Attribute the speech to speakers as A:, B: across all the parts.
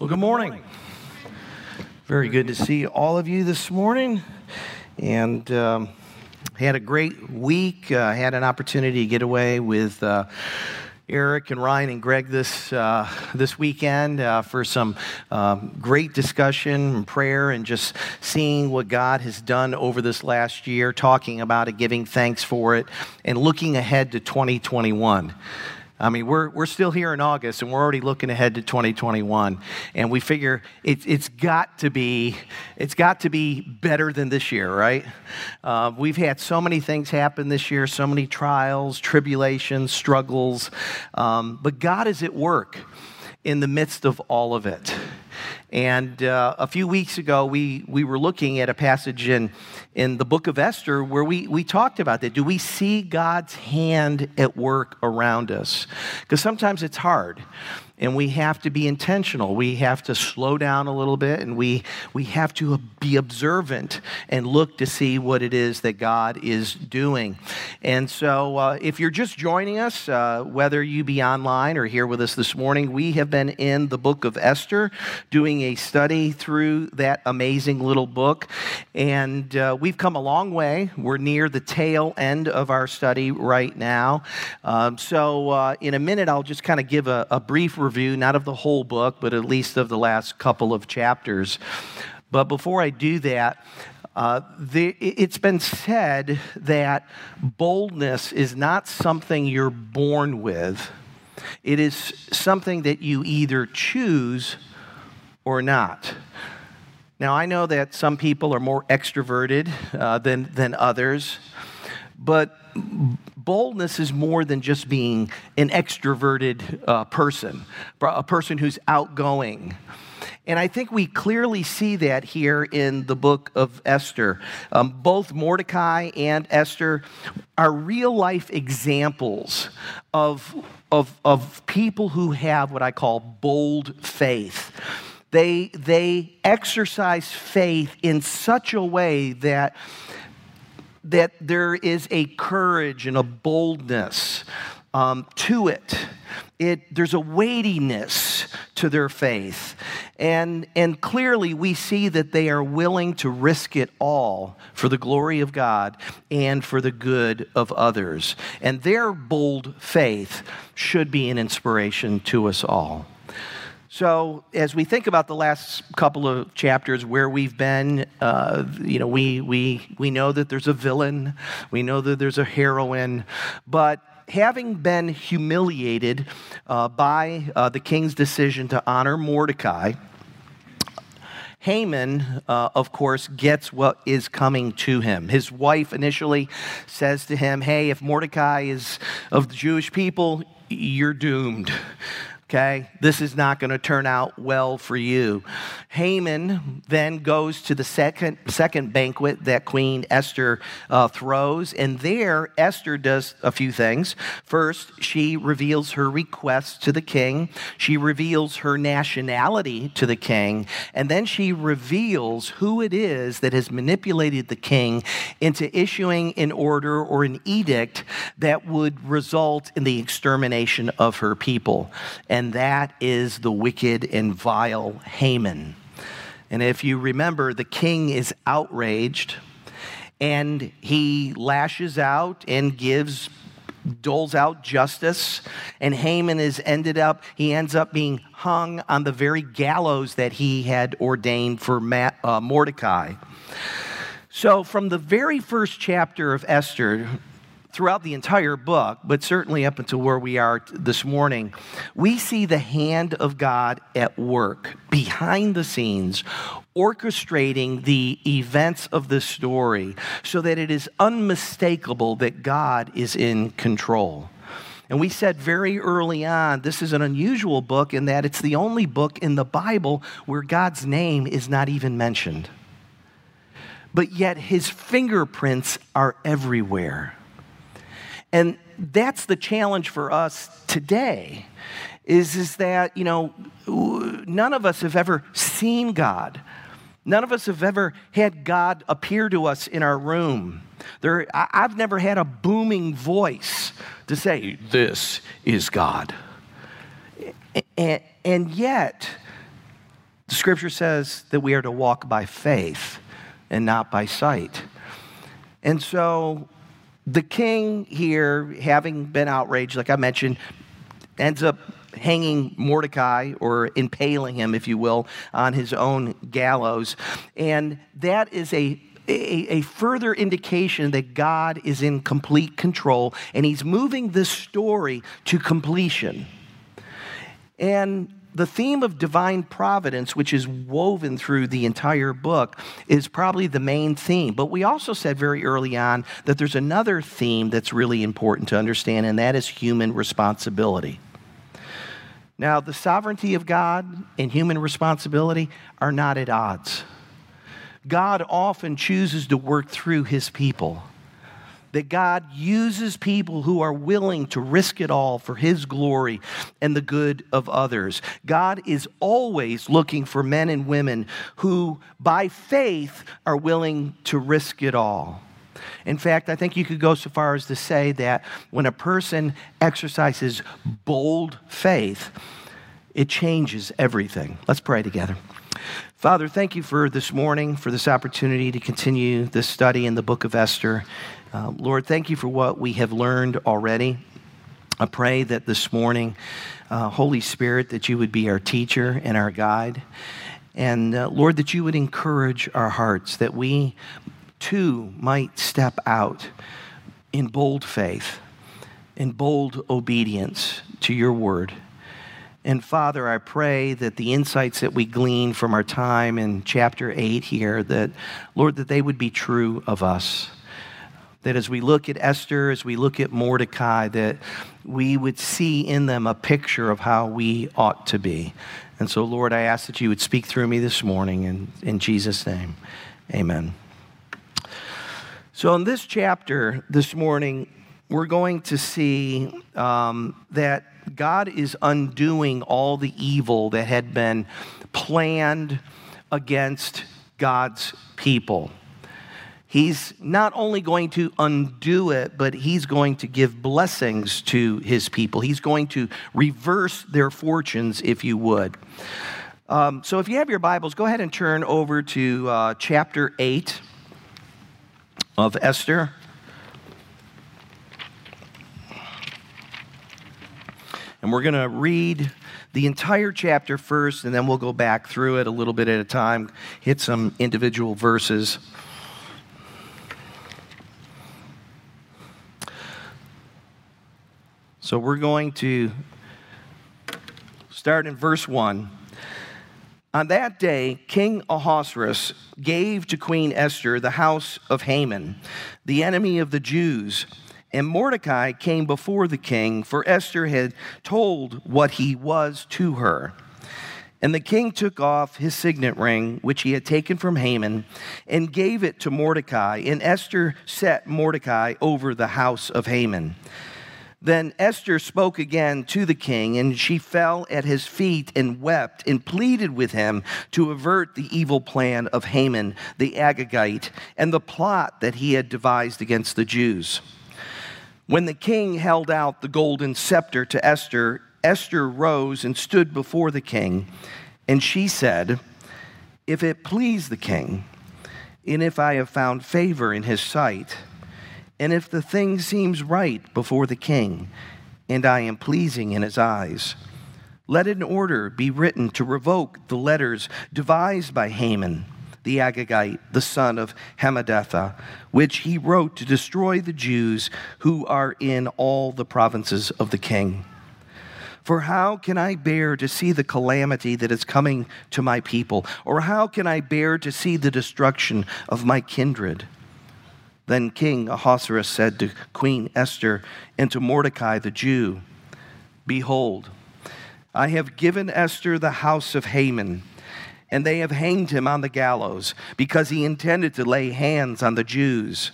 A: Well, good morning. Very good to see all of you this morning. And um, had a great week. Uh, had an opportunity to get away with uh, Eric and Ryan and Greg this, uh, this weekend uh, for some um, great discussion and prayer and just seeing what God has done over this last year, talking about it, giving thanks for it, and looking ahead to 2021. I mean, we're, we're still here in August and we're already looking ahead to 2021. And we figure it, it's got to be, it's got to be better than this year, right? Uh, we've had so many things happen this year, so many trials, tribulations, struggles. Um, but God is at work in the midst of all of it. And uh, a few weeks ago, we, we were looking at a passage in, in the book of Esther where we, we talked about that. Do we see God's hand at work around us? Because sometimes it's hard and we have to be intentional. We have to slow down a little bit and we, we have to be observant and look to see what it is that God is doing. And so, uh, if you're just joining us, uh, whether you be online or here with us this morning, we have been in the book of Esther doing a study through that amazing little book. And uh, we've come a long way. We're near the tail end of our study right now. Um, so, uh, in a minute, I'll just kind of give a, a brief review, not of the whole book, but at least of the last couple of chapters. But before I do that, uh, the, it's been said that boldness is not something you're born with. It is something that you either choose or not. Now, I know that some people are more extroverted uh, than, than others, but boldness is more than just being an extroverted uh, person, a person who's outgoing. And I think we clearly see that here in the book of Esther. Um, both Mordecai and Esther are real life examples of, of, of people who have what I call bold faith. They, they exercise faith in such a way that that there is a courage and a boldness um, to it. It, there's a weightiness to their faith. And, and clearly, we see that they are willing to risk it all for the glory of God and for the good of others. And their bold faith should be an inspiration to us all. So, as we think about the last couple of chapters where we've been, uh, you know, we, we, we know that there's a villain, we know that there's a heroine, but having been humiliated uh, by uh, the king's decision to honor Mordecai, Haman, uh, of course, gets what is coming to him. His wife initially says to him, Hey, if Mordecai is of the Jewish people, you're doomed okay? This is not going to turn out well for you. Haman then goes to the second, second banquet that Queen Esther uh, throws, and there Esther does a few things. First, she reveals her request to the king, she reveals her nationality to the king, and then she reveals who it is that has manipulated the king into issuing an order or an edict that would result in the extermination of her people and that is the wicked and vile Haman. And if you remember, the king is outraged and he lashes out and gives doles out justice and Haman is ended up he ends up being hung on the very gallows that he had ordained for uh, Mordecai. So from the very first chapter of Esther throughout the entire book, but certainly up until where we are this morning, we see the hand of God at work behind the scenes, orchestrating the events of the story so that it is unmistakable that God is in control. And we said very early on, this is an unusual book in that it's the only book in the Bible where God's name is not even mentioned. But yet his fingerprints are everywhere. And that's the challenge for us today is, is that, you know, none of us have ever seen God. None of us have ever had God appear to us in our room. There, I've never had a booming voice to say, This is God. And, and yet, The scripture says that we are to walk by faith and not by sight. And so the king here, having been outraged, like I mentioned, ends up hanging Mordecai or impaling him, if you will, on his own gallows. And that is a a, a, further indication that God is in complete control and he's moving this story to completion. And the theme of divine providence, which is woven through the entire book, is probably the main theme. But we also said very early on that there's another theme that's really important to understand, and that is human responsibility. Now, the sovereignty of God and human responsibility are not at odds. God often chooses to work through his people that God uses people who are willing to risk it all for His glory and the good of others. God is always looking for men and women who, by faith, are willing to risk it all. In fact, I think you could go so far as to say that when a person exercises bold faith, it changes everything. Let's pray together. Father, thank you for this morning, for this opportunity to continue this study in the book of Esther. Uh, Lord, thank you for what we have learned already. I pray that this morning, uh, Holy Spirit, that you would be our teacher and our guide. And uh, Lord, that you would encourage our hearts, that we too might step out in bold faith, in bold obedience to your word. And Father, I pray that the insights that we glean from our time in chapter 8 here, that, Lord, that they would be true of us that as we look at Esther, as we look at Mordecai, that we would see in them a picture of how we ought to be. And so, Lord, I ask that you would speak through me this morning. And in Jesus' name, amen. So, in this chapter this morning, we're going to see um, that God is undoing all the evil that had been planned against God's people. He's not only going to undo it, but he's going to give blessings to his people. He's going to reverse their fortunes, if you would. Um, so, if you have your Bibles, go ahead and turn over to uh, chapter 8 of Esther. And we're going to read the entire chapter first, and then we'll go back through it a little bit at a time, hit some individual verses. So we're going to start in verse 1. On that day, King Ahasuerus gave to Queen Esther the house of Haman, the enemy of the Jews. And Mordecai came before the king, for Esther had told what he was to her. And the king took off his signet ring, which he had taken from Haman, and gave it to Mordecai. And Esther set Mordecai over the house of Haman. Then Esther spoke again to the king, and she fell at his feet and wept and pleaded with him to avert the evil plan of Haman the Agagite and the plot that he had devised against the Jews. When the king held out the golden scepter to Esther, Esther rose and stood before the king, and she said, If it please the king, and if I have found favor in his sight, and if the thing seems right before the king, and I am pleasing in his eyes, let an order be written to revoke the letters devised by Haman, the Agagite, the son of Hammedatha, which he wrote to destroy the Jews who are in all the provinces of the king. For how can I bear to see the calamity that is coming to my people? Or how can I bear to see the destruction of my kindred? Then King Ahasuerus said to Queen Esther and to Mordecai the Jew, Behold, I have given Esther the house of Haman, and they have hanged him on the gallows because he intended to lay hands on the Jews.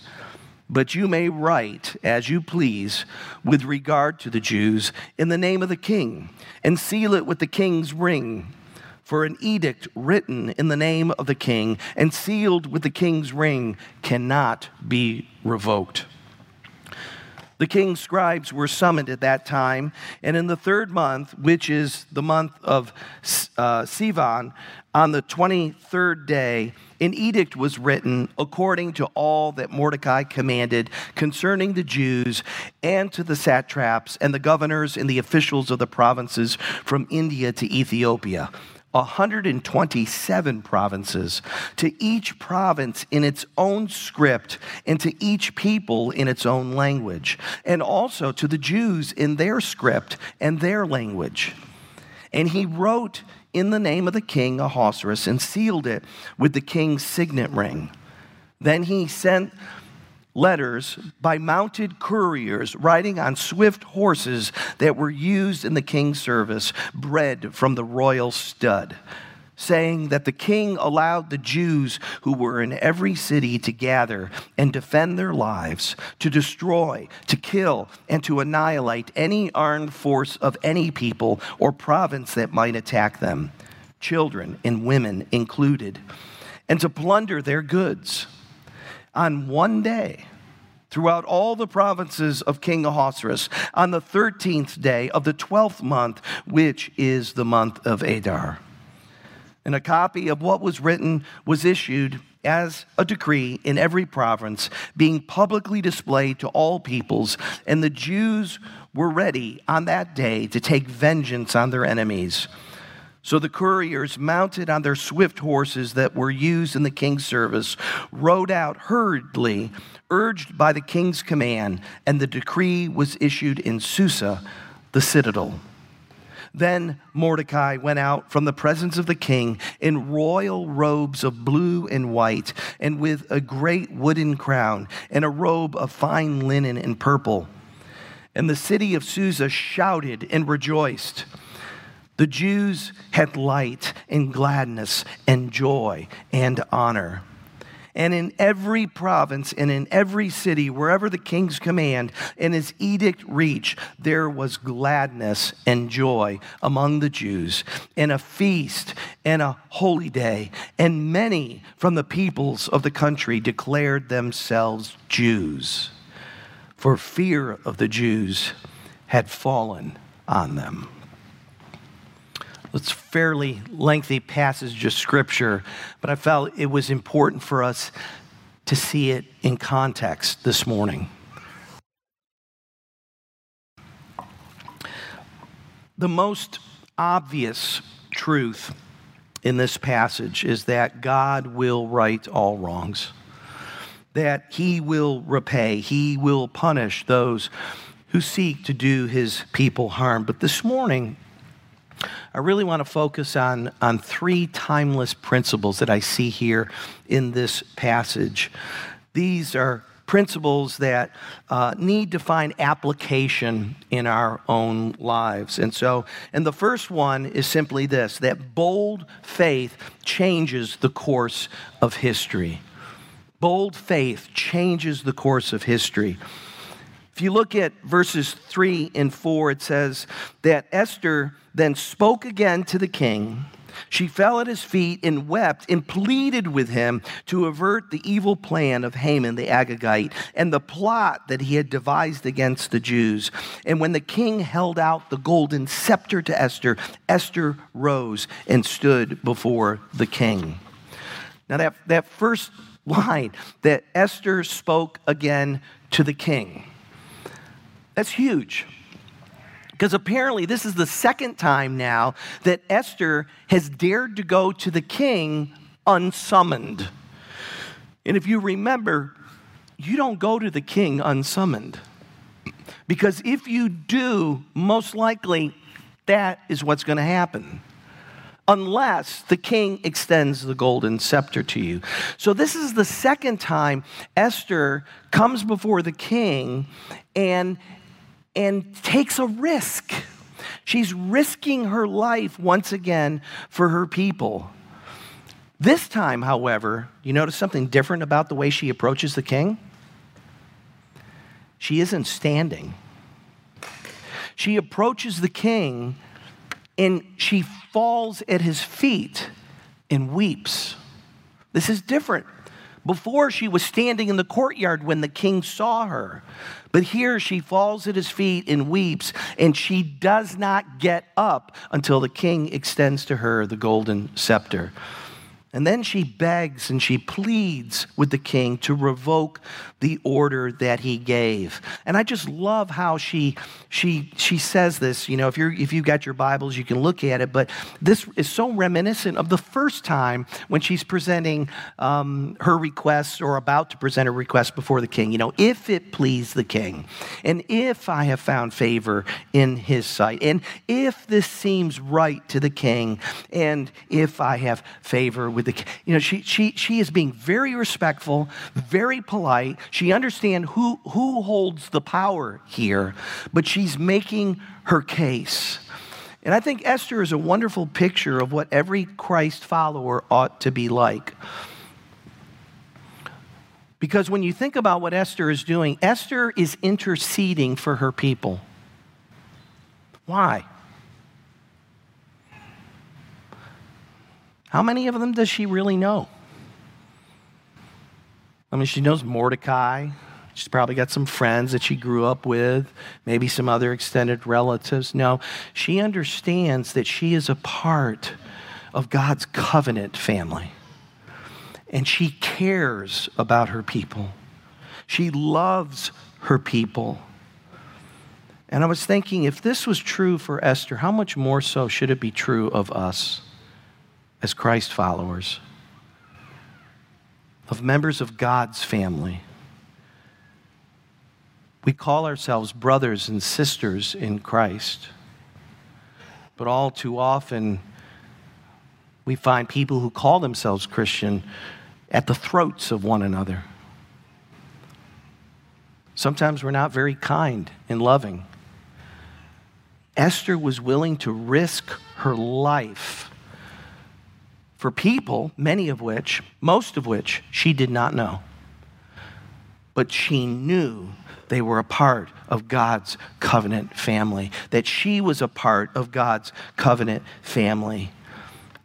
A: But you may write as you please with regard to the Jews in the name of the king, and seal it with the king's ring for an edict written in the name of the king and sealed with the king's ring cannot be revoked. The king's scribes were summoned at that time, and in the third month, which is the month of uh, Sivan, on the 23rd day, an edict was written according to all that Mordecai commanded concerning the Jews and to the satraps and the governors and the officials of the provinces from India to Ethiopia 127 provinces, to each province in its own script, and to each people in its own language, and also to the Jews in their script and their language. And he wrote in the name of the king Ahasuerus and sealed it with the king's signet ring. Then he sent letters by mounted couriers riding on swift horses that were used in the king's service, bred from the royal stud, saying that the king allowed the Jews who were in every city to gather and defend their lives, to destroy, to kill, and to annihilate any armed force of any people or province that might attack them, children and women included, and to plunder their goods on one day throughout all the provinces of King Ahasuerus on the 13th day of the 12th month, which is the month of Adar. And a copy of what was written was issued as a decree in every province, being publicly displayed to all peoples, and the Jews were ready on that day to take vengeance on their enemies. So the couriers, mounted on their swift horses that were used in the king's service, rode out hurriedly, urged by the king's command, and the decree was issued in Susa, the citadel. Then Mordecai went out from the presence of the king in royal robes of blue and white, and with a great wooden crown, and a robe of fine linen and purple. And the city of Susa shouted and rejoiced. The Jews had light and gladness and joy and honor. And in every province and in every city, wherever the king's command and his edict reached, there was gladness and joy among the Jews, and a feast and a holy day. And many from the peoples of the country declared themselves Jews, for fear of the Jews had fallen on them. It's fairly lengthy passage of scripture, but I felt it was important for us to see it in context this morning. The most obvious truth in this passage is that God will right all wrongs, that He will repay, He will punish those who seek to do His people harm. But this morning, I really want to focus on, on three timeless principles that I see here in this passage. These are principles that uh, need to find application in our own lives. And so, and the first one is simply this that bold faith changes the course of history. Bold faith changes the course of history. If you look at verses 3 and 4, it says that Esther then spoke again to the king. She fell at his feet and wept and pleaded with him to avert the evil plan of Haman the Agagite and the plot that he had devised against the Jews. And when the king held out the golden scepter to Esther, Esther rose and stood before the king. Now, that, that first line that Esther spoke again to the king that's huge. Because apparently, this is the second time now that Esther has dared to go to the king unsummoned. And if you remember, you don't go to the king unsummoned. Because if you do, most likely that is what's going to happen. Unless the king extends the golden scepter to you. So, this is the second time Esther comes before the king and and takes a risk. She's risking her life once again for her people. This time, however, you notice something different about the way she approaches the king? She isn't standing. She approaches the king and she falls at his feet and weeps. This is different. Before, she was standing in the courtyard when the king saw her. But here she falls at his feet and weeps, and she does not get up until the king extends to her the golden scepter. And then she begs and she pleads with the king to revoke the order that he gave. And I just love how she she she says this. You know, if you're if you've got your Bibles, you can look at it. But this is so reminiscent of the first time when she's presenting um, her request or about to present her request before the king. You know, if it please the king, and if I have found favor in his sight, and if this seems right to the king, and if I have favor with the you know she she she is being very respectful, very polite. She understands who who holds the power here, but she's making her case. And I think Esther is a wonderful picture of what every Christ follower ought to be like. Because when you think about what Esther is doing, Esther is interceding for her people. Why? How many of them does she really know? I mean, she knows Mordecai. She's probably got some friends that she grew up with, maybe some other extended relatives. No, she understands that she is a part of God's covenant family. And she cares about her people. She loves her people. And I was thinking, if this was true for Esther, how much more so should it be true of us? As Christ followers, of members of God's family. We call ourselves brothers and sisters in Christ, but all too often we find people who call themselves Christian at the throats of one another. Sometimes we're not very kind and loving. Esther was willing to risk her life for people, many of which, most of which, she did not know. But she knew they were a part of God's covenant family, that she was a part of God's covenant family.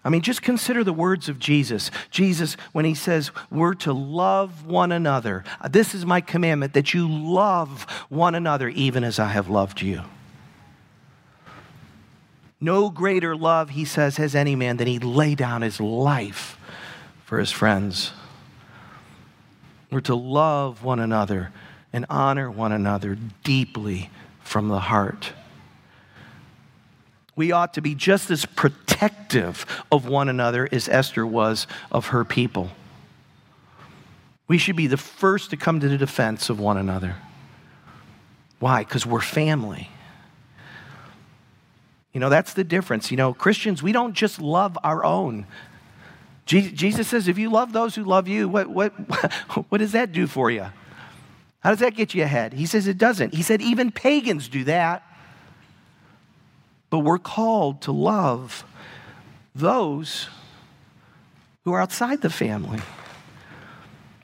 A: I mean, just consider the words of Jesus. Jesus, when he says, We're to love one another. This is my commandment that you love one another even as I have loved you. No greater love, he says, has any man than he lay down his life for his friends. We're to love one another and honor one another deeply from the heart. We ought to be just as protective of one another as Esther was of her people. We should be the first to come to the defense of one another. Why? Because we're family. You know, that's the difference. You know, Christians, we don't just love our own. Jesus says, if you love those who love you, what, what, what does that do for you? How does that get you ahead? He says it doesn't. He said even pagans do that. But we're called to love those who are outside the family.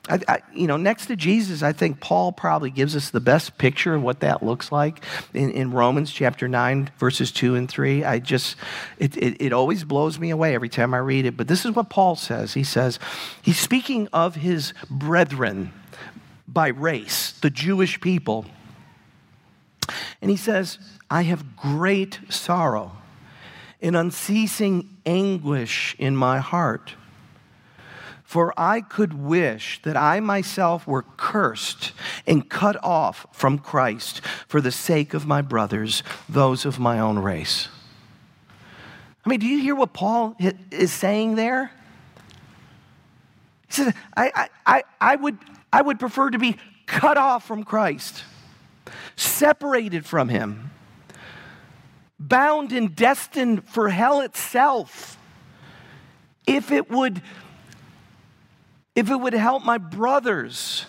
A: I, I, you know, next to Jesus, I think Paul probably gives us the best picture of what that looks like in, in Romans chapter 9, verses 2 and 3. I just, it, it, it always blows me away every time I read it. But this is what Paul says. He says, he's speaking of his brethren by race, the Jewish people. And he says, I have great sorrow and unceasing anguish in my heart for I could wish that I myself were cursed and cut off from Christ for the sake of my brothers, those of my own race. I mean, do you hear what Paul is saying there? He says, I, I, I, would, I would prefer to be cut off from Christ, separated from him, bound and destined for hell itself, if it would if it would help my brothers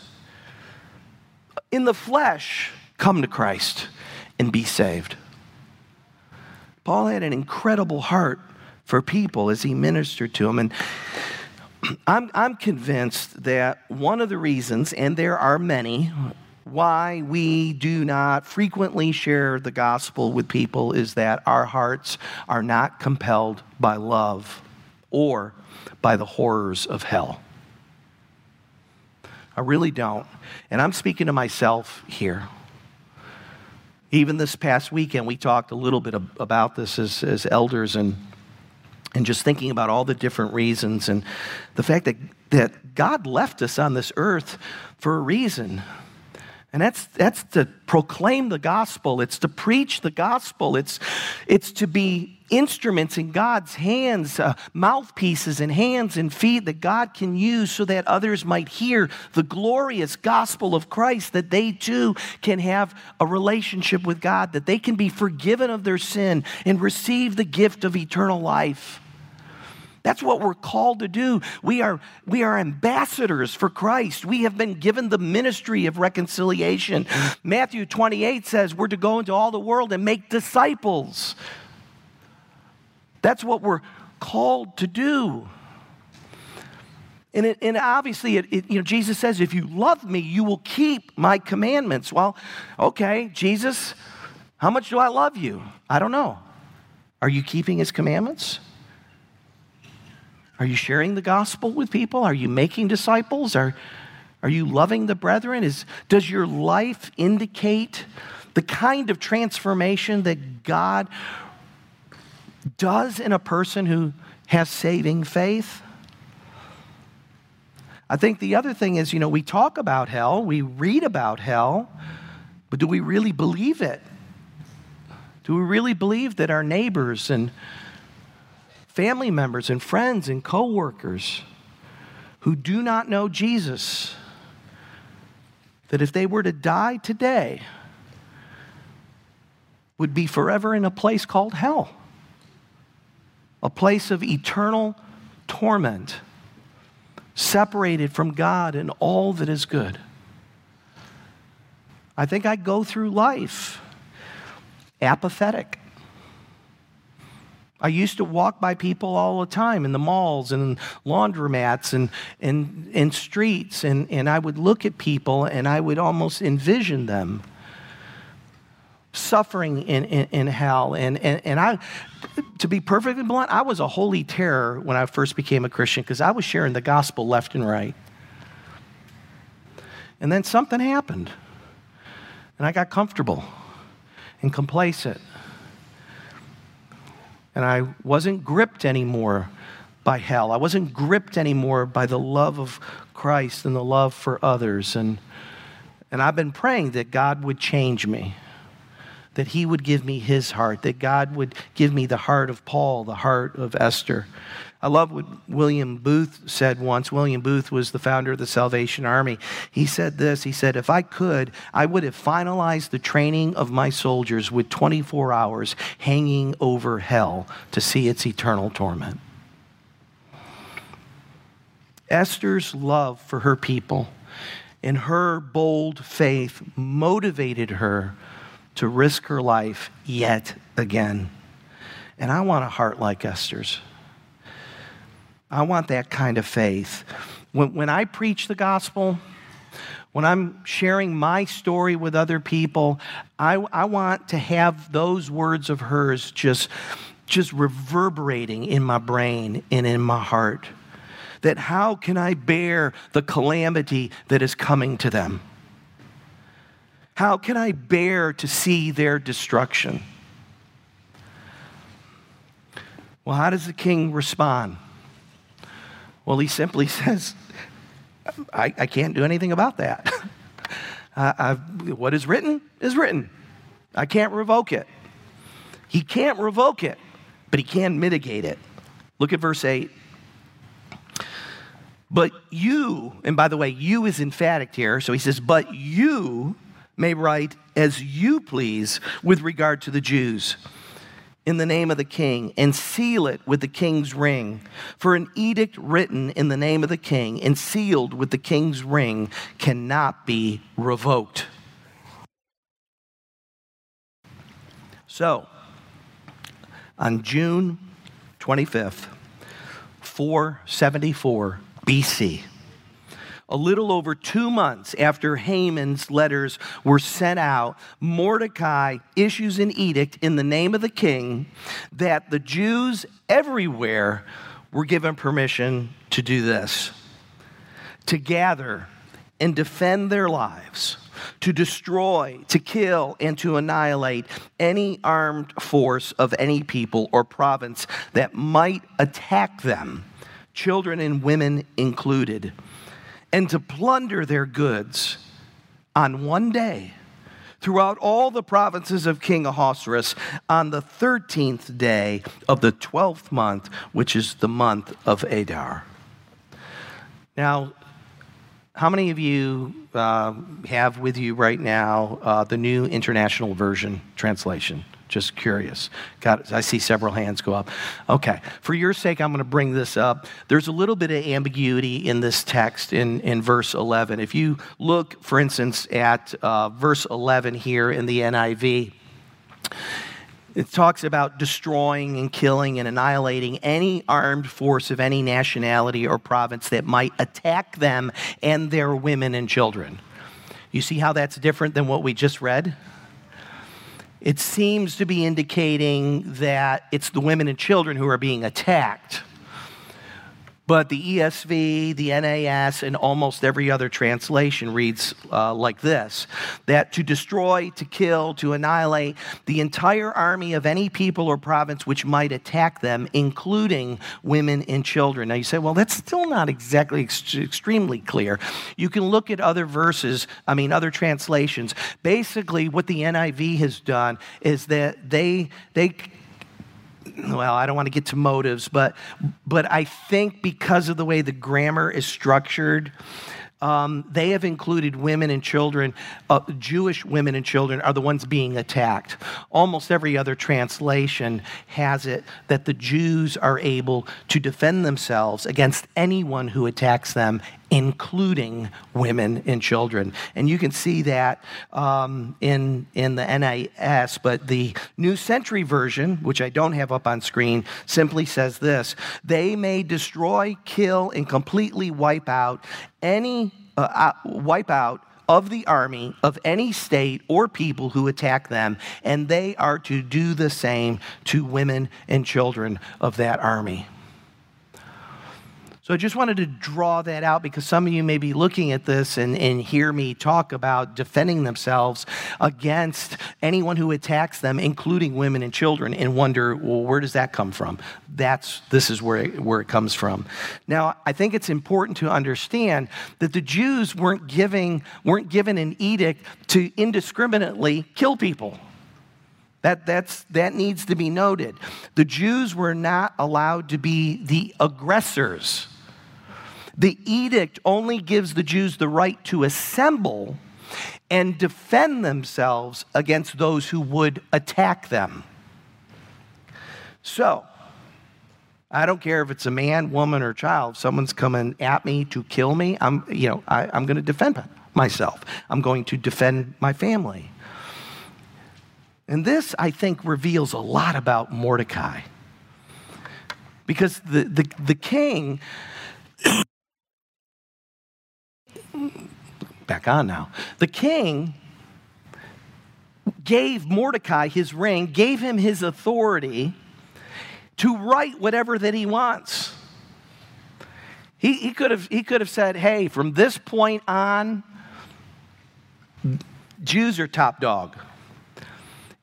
A: in the flesh come to Christ and be saved. Paul had an incredible heart for people as he ministered to them. And I'm, I'm convinced that one of the reasons, and there are many, why we do not frequently share the gospel with people is that our hearts are not compelled by love or by the horrors of hell. I really don't. And I'm speaking to myself here. Even this past weekend, we talked a little bit about this as, as elders and, and just thinking about all the different reasons and the fact that, that God left us on this earth for a reason. And that's, that's to proclaim the gospel. It's to preach the gospel. It's, it's to be instruments in God's hands, uh, mouthpieces and hands and feet that God can use so that others might hear the glorious gospel of Christ, that they too can have a relationship with God, that they can be forgiven of their sin and receive the gift of eternal life. That's what we're called to do. We are, we are ambassadors for Christ. We have been given the ministry of reconciliation. Matthew 28 says we're to go into all the world and make disciples. That's what we're called to do. And, it, and obviously, it, it, you know, Jesus says, if you love me, you will keep my commandments. Well, okay, Jesus, how much do I love you? I don't know. Are you keeping his commandments? Are you sharing the gospel with people? Are you making disciples? Are, are you loving the brethren? Is, does your life indicate the kind of transformation that God does in a person who has saving faith? I think the other thing is, you know, we talk about hell, we read about hell, but do we really believe it? Do we really believe that our neighbors and family members and friends and coworkers who do not know Jesus, that if they were to die today, would be forever in a place called hell, a place of eternal torment, separated from God and all that is good. I think I go through life apathetic I used to walk by people all the time in the malls and laundromats and in, in streets, and, and I would look at people and I would almost envision them suffering in, in, in hell. And, and, and I, to be perfectly blunt, I was a holy terror when I first became a Christian because I was sharing the gospel left and right. And then something happened, and I got comfortable and complacent and I wasn't gripped anymore by hell. I wasn't gripped anymore by the love of Christ and the love for others. And, and I've been praying that God would change me, that He would give me His heart, that God would give me the heart of Paul, the heart of Esther. I love what William Booth said once. William Booth was the founder of the Salvation Army. He said this He said, If I could, I would have finalized the training of my soldiers with 24 hours hanging over hell to see its eternal torment. Esther's love for her people and her bold faith motivated her to risk her life yet again. And I want a heart like Esther's. I want that kind of faith. When, when I preach the gospel, when I'm sharing my story with other people, I, I want to have those words of hers just, just reverberating in my brain and in my heart. That how can I bear the calamity that is coming to them? How can I bear to see their destruction? Well, how does the king respond? Well, he simply says, I, I can't do anything about that. I, what is written is written. I can't revoke it. He can't revoke it, but he can mitigate it. Look at verse 8. But you, and by the way, you is emphatic here. So he says, But you may write as you please with regard to the Jews in the name of the king and seal it with the king's ring. For an edict written in the name of the king and sealed with the king's ring cannot be revoked. So, on June 25th, 474 BC, a little over two months after Haman's letters were sent out, Mordecai issues an edict in the name of the king that the Jews everywhere were given permission to do this to gather and defend their lives, to destroy, to kill, and to annihilate any armed force of any people or province that might attack them, children and women included, and to plunder their goods on one day throughout all the provinces of King Ahasuerus on the 13th day of the 12th month, which is the month of Adar. Now, how many of you uh, have with you right now uh, the new International Version translation? Just curious. Got I see several hands go up. Okay. For your sake, I'm going to bring this up. There's a little bit of ambiguity in this text in, in verse 11. If you look, for instance, at uh, verse 11 here in the NIV, it talks about destroying and killing and annihilating any armed force of any nationality or province that might attack them and their women and children. You see how that's different than what we just read? It seems to be indicating that it's the women and children who are being attacked. But the ESV, the NAS, and almost every other translation reads uh, like this that to destroy, to kill, to annihilate the entire army of any people or province which might attack them, including women and children. Now you say, well, that's still not exactly ex- extremely clear. You can look at other verses, I mean, other translations. Basically, what the NIV has done is that they, they well, I don't want to get to motives, but, but I think because of the way the grammar is structured, um, they have included women and children. Uh, Jewish women and children are the ones being attacked. Almost every other translation has it that the Jews are able to defend themselves against anyone who attacks them, including women and children. And you can see that um, in, in the NIS, but the New Century Version, which I don't have up on screen, simply says this They may destroy, kill, and completely wipe out any uh, uh, wipe out of the army of any state or people who attack them, and they are to do the same to women and children of that army. So I just wanted to draw that out because some of you may be looking at this and, and hear me talk about defending themselves against anyone who attacks them, including women and children, and wonder, well, where does that come from? That's this is where it, where it comes from. Now, I think it's important to understand that the Jews weren't giving weren't given an edict to indiscriminately kill people. That, that's, that needs to be noted. The Jews were not allowed to be the aggressors the edict only gives the Jews the right to assemble and defend themselves against those who would attack them. So, I don't care if it's a man, woman, or child. If someone's coming at me to kill me, I'm, you know, I, I'm going to defend myself. I'm going to defend my family. And this, I think, reveals a lot about Mordecai. Because the, the, the king back on now. The king gave Mordecai his ring, gave him his authority to write whatever that he wants. He, he, could have, he could have said, hey, from this point on, Jews are top dog.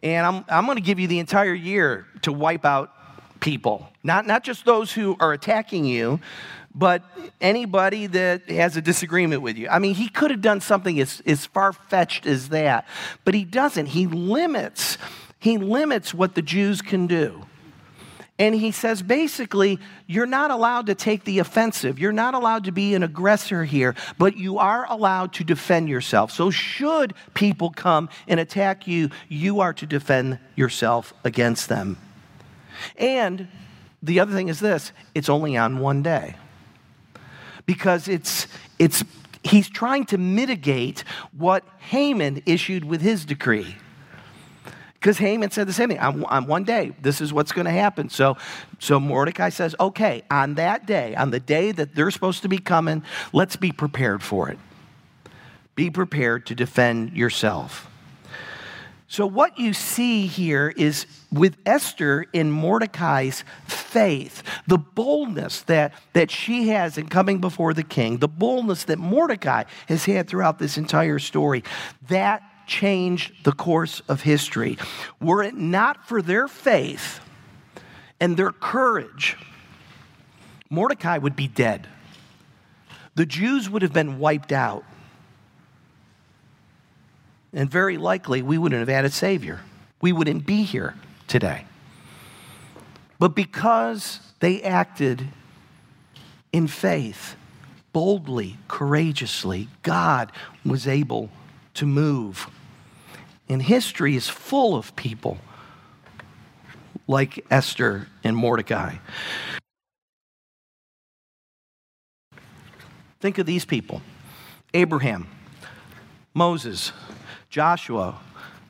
A: And I'm, I'm going to give you the entire year to wipe out people. Not, not just those who are attacking you, but anybody that has a disagreement with you. I mean, he could have done something as, as far fetched as that, but he doesn't. He limits, he limits what the Jews can do. And he says basically, you're not allowed to take the offensive. You're not allowed to be an aggressor here, but you are allowed to defend yourself. So, should people come and attack you, you are to defend yourself against them. And the other thing is this it's only on one day because it's, it's, he's trying to mitigate what Haman issued with his decree. Because Haman said the same thing. On, on one day, this is what's going to happen. So, so Mordecai says, okay, on that day, on the day that they're supposed to be coming, let's be prepared for it. Be prepared to defend yourself. So, what you see here is with Esther in Mordecai's faith, the boldness that, that she has in coming before the king, the boldness that Mordecai has had throughout this entire story, that changed the course of history. Were it not for their faith and their courage, Mordecai would be dead. The Jews would have been wiped out. And very likely, we wouldn't have had a Savior. We wouldn't be here today. But because they acted in faith, boldly, courageously, God was able to move. And history is full of people like Esther and Mordecai. Think of these people Abraham, Moses, Joshua,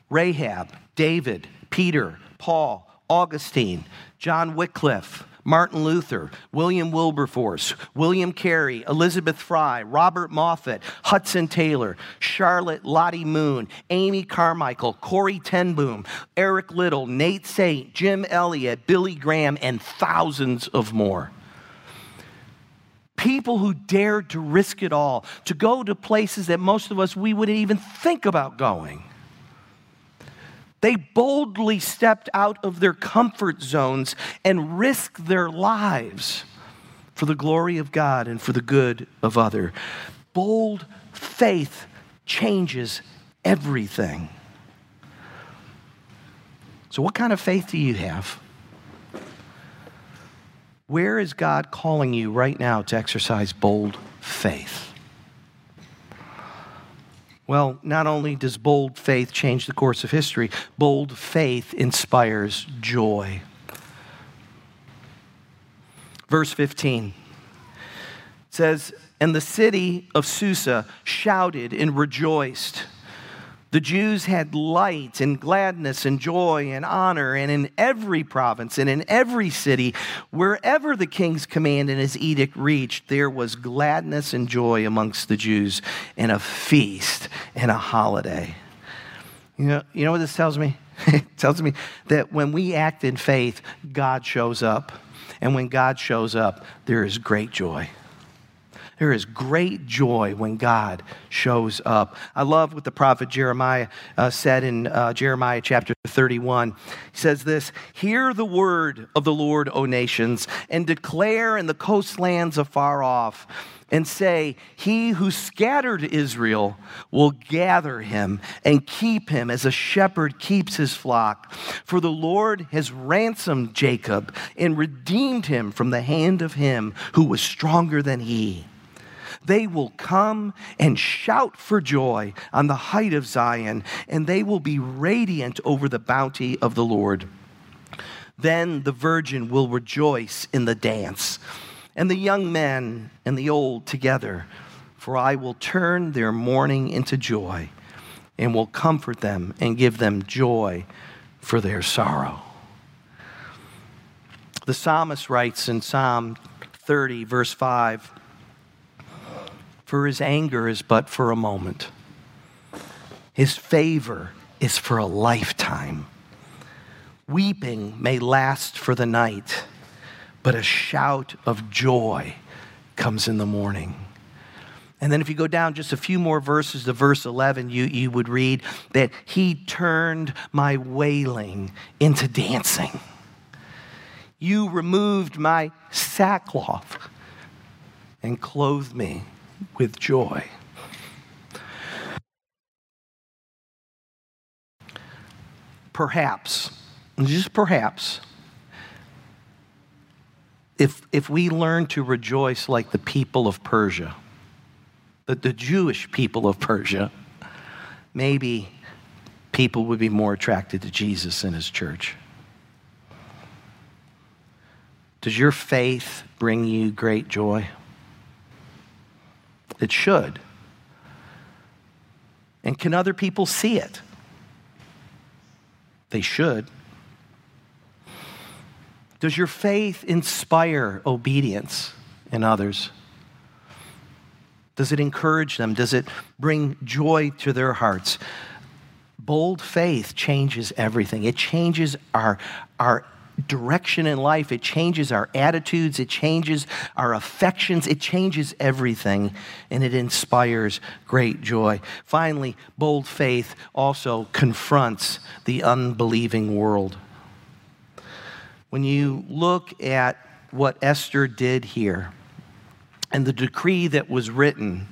A: Rahab, David, Peter, Paul, Augustine, John Wycliffe, Martin Luther, William Wilberforce, William Carey, Elizabeth Fry, Robert Moffat, Hudson Taylor, Charlotte Lottie Moon, Amy Carmichael, Corrie ten Boom, Eric Liddell, Nate Saint, Jim Elliot, Billy Graham, and thousands of more people who dared to risk it all, to go to places that most of us we wouldn't even think about going. They boldly stepped out of their comfort zones and risked their lives for the glory of God and for the good of other. Bold faith changes everything. So, what kind of faith do you have? Where is God calling you right now to exercise bold faith? Well, not only does bold faith change the course of history, bold faith inspires joy. Verse 15 says, And the city of Susa shouted and rejoiced the Jews had light and gladness and joy and honor, and in every province and in every city, wherever the king's command and his edict reached, there was gladness and joy amongst the Jews, and a feast and a holiday. You know, you know what this tells me? it tells me that when we act in faith, God shows up. And when God shows up, there is great joy. There is great joy when God shows up. I love what the prophet Jeremiah uh, said in uh, Jeremiah chapter 31. He says this Hear the word of the Lord, O nations, and declare in the coastlands afar off and say, He who scattered Israel will gather him and keep him as a shepherd keeps his flock. For the Lord has ransomed Jacob and redeemed him from the hand of him who was stronger than he. They will come and shout for joy on the height of Zion, and they will be radiant over the bounty of the Lord. Then the virgin will rejoice in the dance, and the young men and the old together, for I will turn their mourning into joy and will comfort them and give them joy for their sorrow. The psalmist writes in Psalm 30, verse 5 for his anger is but for a moment. His favor is for a lifetime. Weeping may last for the night, but a shout of joy comes in the morning. And then, if you go down just a few more verses to verse 11, you, you would read that he turned my wailing into dancing. You removed my sackcloth and clothed me with joy. Perhaps, just perhaps, if, if we learn to rejoice like the people of Persia, the, the Jewish people of Persia, maybe people would be more attracted to Jesus and his church. Does your faith bring you great joy? It should. And can other people see it? They should. Does your faith inspire obedience in others? Does it encourage them? Does it bring joy to their hearts? Bold faith changes everything. It changes our, our direction in life. It changes our attitudes. It changes our affections. It changes everything. And it inspires great joy. Finally, bold faith also confronts the unbelieving world. When you look at what Esther did here and the decree that was written,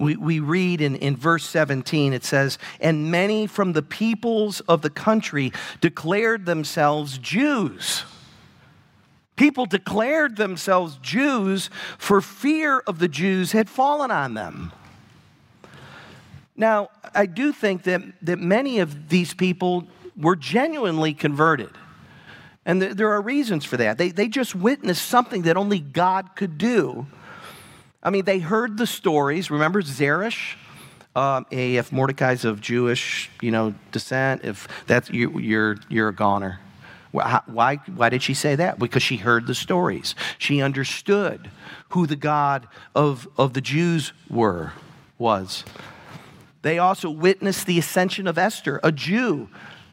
A: we, we read in, in verse 17, it says, And many from the peoples of the country declared themselves Jews. People declared themselves Jews for fear of the Jews had fallen on them. Now, I do think that, that many of these people were genuinely converted. And th- there are reasons for that. They, they just witnessed something that only God could do I mean, they heard the stories. Remember Zeresh? Um, if Mordecai's of Jewish, you know, descent, if that's you, you're you're a goner. Why, why did she say that? Because she heard the stories. She understood who the God of, of the Jews were, was. They also witnessed the ascension of Esther, a Jew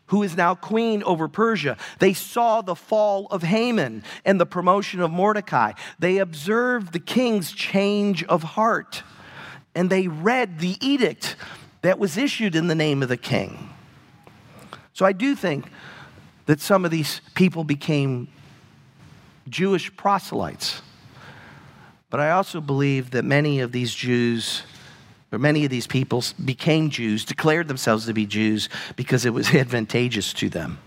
A: who is now queen over Persia. They saw the fall of Haman and the promotion of Mordecai. They observed the king's change of heart, and they read the edict that was issued in the name of the king. So I do think that some of these people became Jewish proselytes. But I also believe that many of these Jews or many of these people became Jews, declared themselves to be Jews because it was advantageous to them.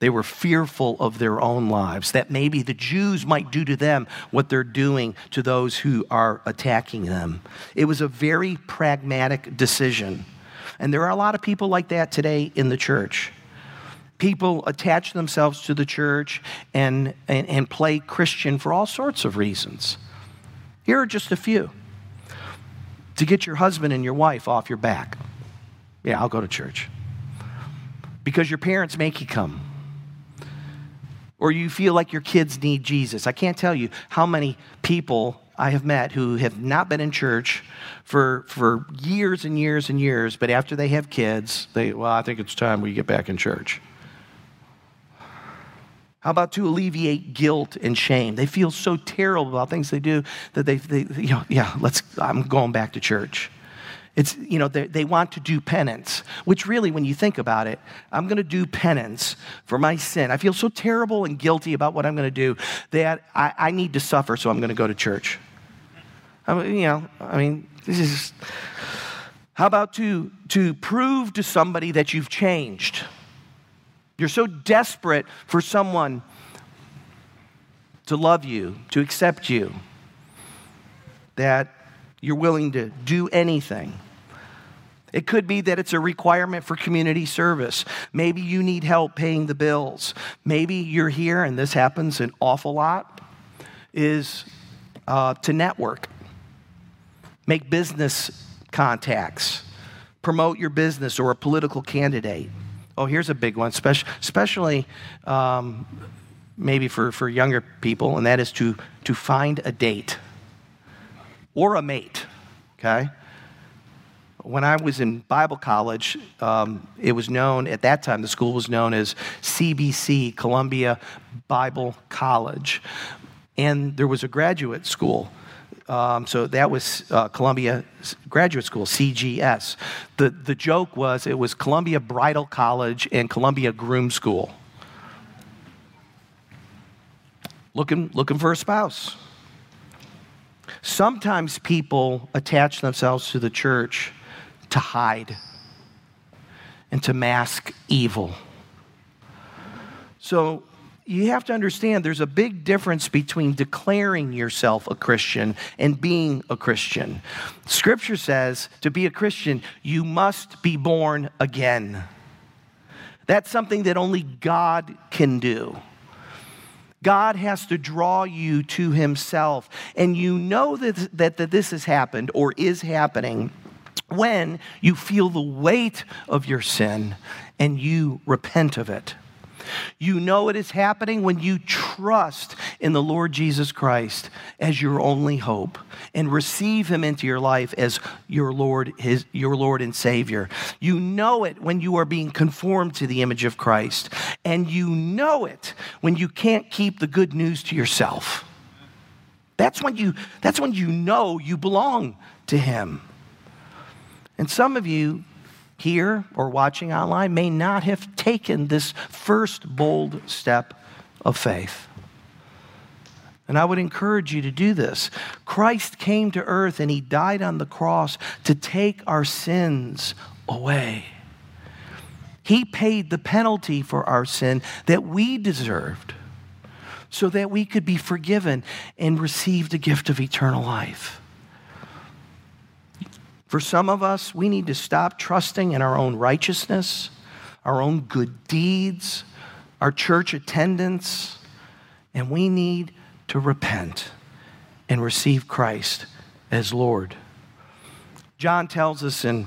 A: They were fearful of their own lives, that maybe the Jews might do to them what they're doing to those who are attacking them. It was a very pragmatic decision. And there are a lot of people like that today in the church. People attach themselves to the church and, and, and play Christian for all sorts of reasons. Here are just a few to get your husband and your wife off your back. Yeah, I'll go to church. Because your parents make you come. Or you feel like your kids need Jesus. I can't tell you how many people I have met who have not been in church for, for years and years and years, but after they have kids, they, well, I think it's time we get back in church. How about to alleviate guilt and shame? They feel so terrible about things they do that they, they you know, yeah, let's, I'm going back to church. It's, you know, they, they want to do penance, which really, when you think about it, I'm going to do penance for my sin. I feel so terrible and guilty about what I'm going to do that I, I need to suffer, so I'm going to go to church. I mean, you know, I mean, this is. How about to, to prove to somebody that you've changed? You're so desperate for someone to love you, to accept you, that you're willing to do anything. It could be that it's a requirement for community service. Maybe you need help paying the bills. Maybe you're here, and this happens an awful lot, is uh, to network, make business contacts, promote your business or a political candidate. Oh, here's a big one, especially um, maybe for, for younger people, and that is to, to find a date or a mate, okay? When I was in Bible college, um, it was known, at that time, the school was known as CBC, Columbia Bible College. And there was a graduate school um, so that was uh, Columbia Graduate School, CGS. The, the joke was it was Columbia Bridal College and Columbia Groom School. Looking, looking for a spouse. Sometimes people attach themselves to the church to hide and to mask evil. So you have to understand there's a big difference between declaring yourself a Christian and being a Christian. Scripture says to be a Christian, you must be born again. That's something that only God can do. God has to draw you to Himself. And you know that, that, that this has happened or is happening when you feel the weight of your sin and you repent of it. You know it is happening when you trust in the Lord Jesus Christ as your only hope and receive him into your life as your Lord, his, your Lord and Savior. You know it when you are being conformed to the image of Christ. And you know it when you can't keep the good news to yourself. That's when you, that's when you know you belong to him. And some of you here or watching online may not have taken this first bold step of faith. And I would encourage you to do this. Christ came to earth and he died on the cross to take our sins away. He paid the penalty for our sin that we deserved so that we could be forgiven and receive the gift of eternal life. For some of us, we need to stop trusting in our own righteousness, our own good deeds, our church attendance, and we need to repent and receive Christ as Lord. John tells us in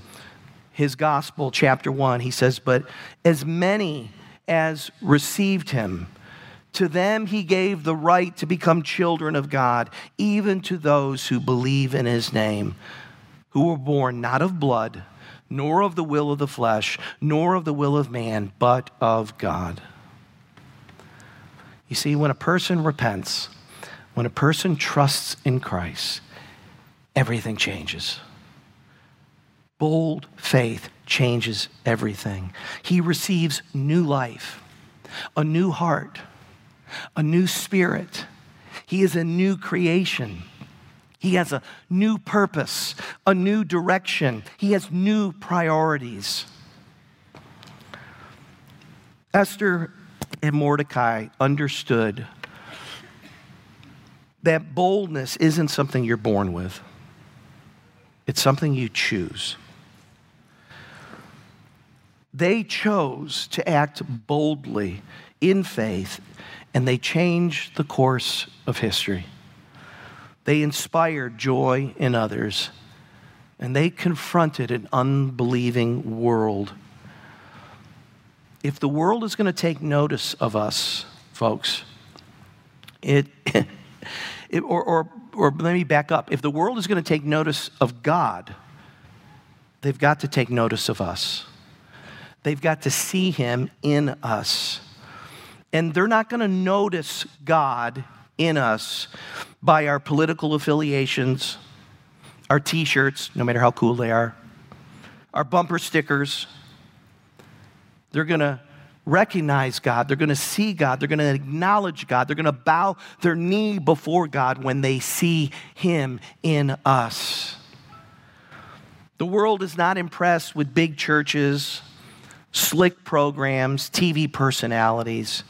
A: his gospel, chapter 1, he says, But as many as received him, to them he gave the right to become children of God, even to those who believe in his name who were born not of blood, nor of the will of the flesh, nor of the will of man, but of God. You see, when a person repents, when a person trusts in Christ, everything changes. Bold faith changes everything. He receives new life, a new heart, a new spirit. He is a new creation. He has a new purpose, a new direction. He has new priorities. Esther and Mordecai understood that boldness isn't something you're born with, it's something you choose. They chose to act boldly in faith, and they changed the course of history. They inspired joy in others, and they confronted an unbelieving world. If the world is going to take notice of us, folks, it, it or, or, or let me back up. If the world is going to take notice of God, they've got to take notice of us. They've got to see Him in us. And they're not going to notice God in us by our political affiliations, our t shirts, no matter how cool they are, our bumper stickers. They're going to recognize God. They're going to see God. They're going to acknowledge God. They're going to bow their knee before God when they see Him in us. The world is not impressed with big churches, slick programs, TV personalities.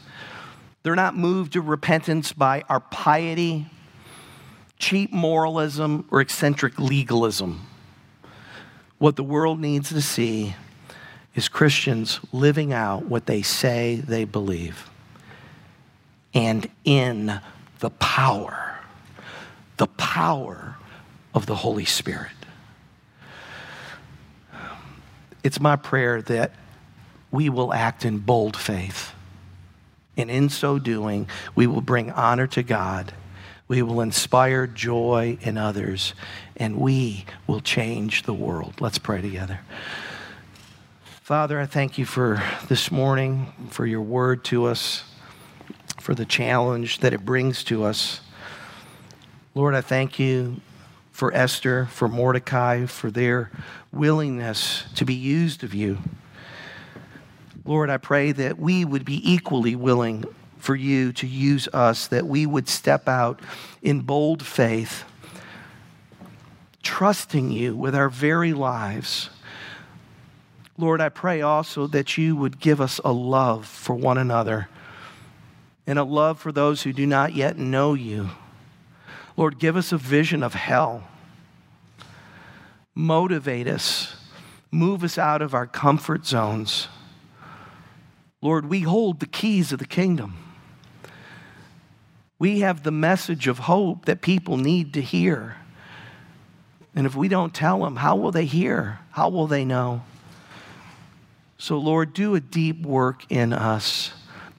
A: They're not moved to repentance by our piety, cheap moralism, or eccentric legalism. What the world needs to see is Christians living out what they say they believe and in the power, the power of the Holy Spirit. It's my prayer that we will act in bold faith and in so doing, we will bring honor to God. We will inspire joy in others, and we will change the world. Let's pray together. Father, I thank you for this morning, for your word to us, for the challenge that it brings to us. Lord, I thank you for Esther, for Mordecai, for their willingness to be used of you. Lord, I pray that we would be equally willing for you to use us, that we would step out in bold faith, trusting you with our very lives. Lord, I pray also that you would give us a love for one another and a love for those who do not yet know you. Lord, give us a vision of hell. Motivate us, move us out of our comfort zones. Lord, we hold the keys of the kingdom. We have the message of hope that people need to hear. And if we don't tell them, how will they hear? How will they know? So, Lord, do a deep work in us.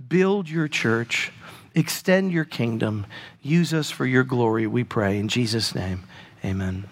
A: build your church, extend your kingdom. Use us for your glory, we pray. In Jesus' name, amen.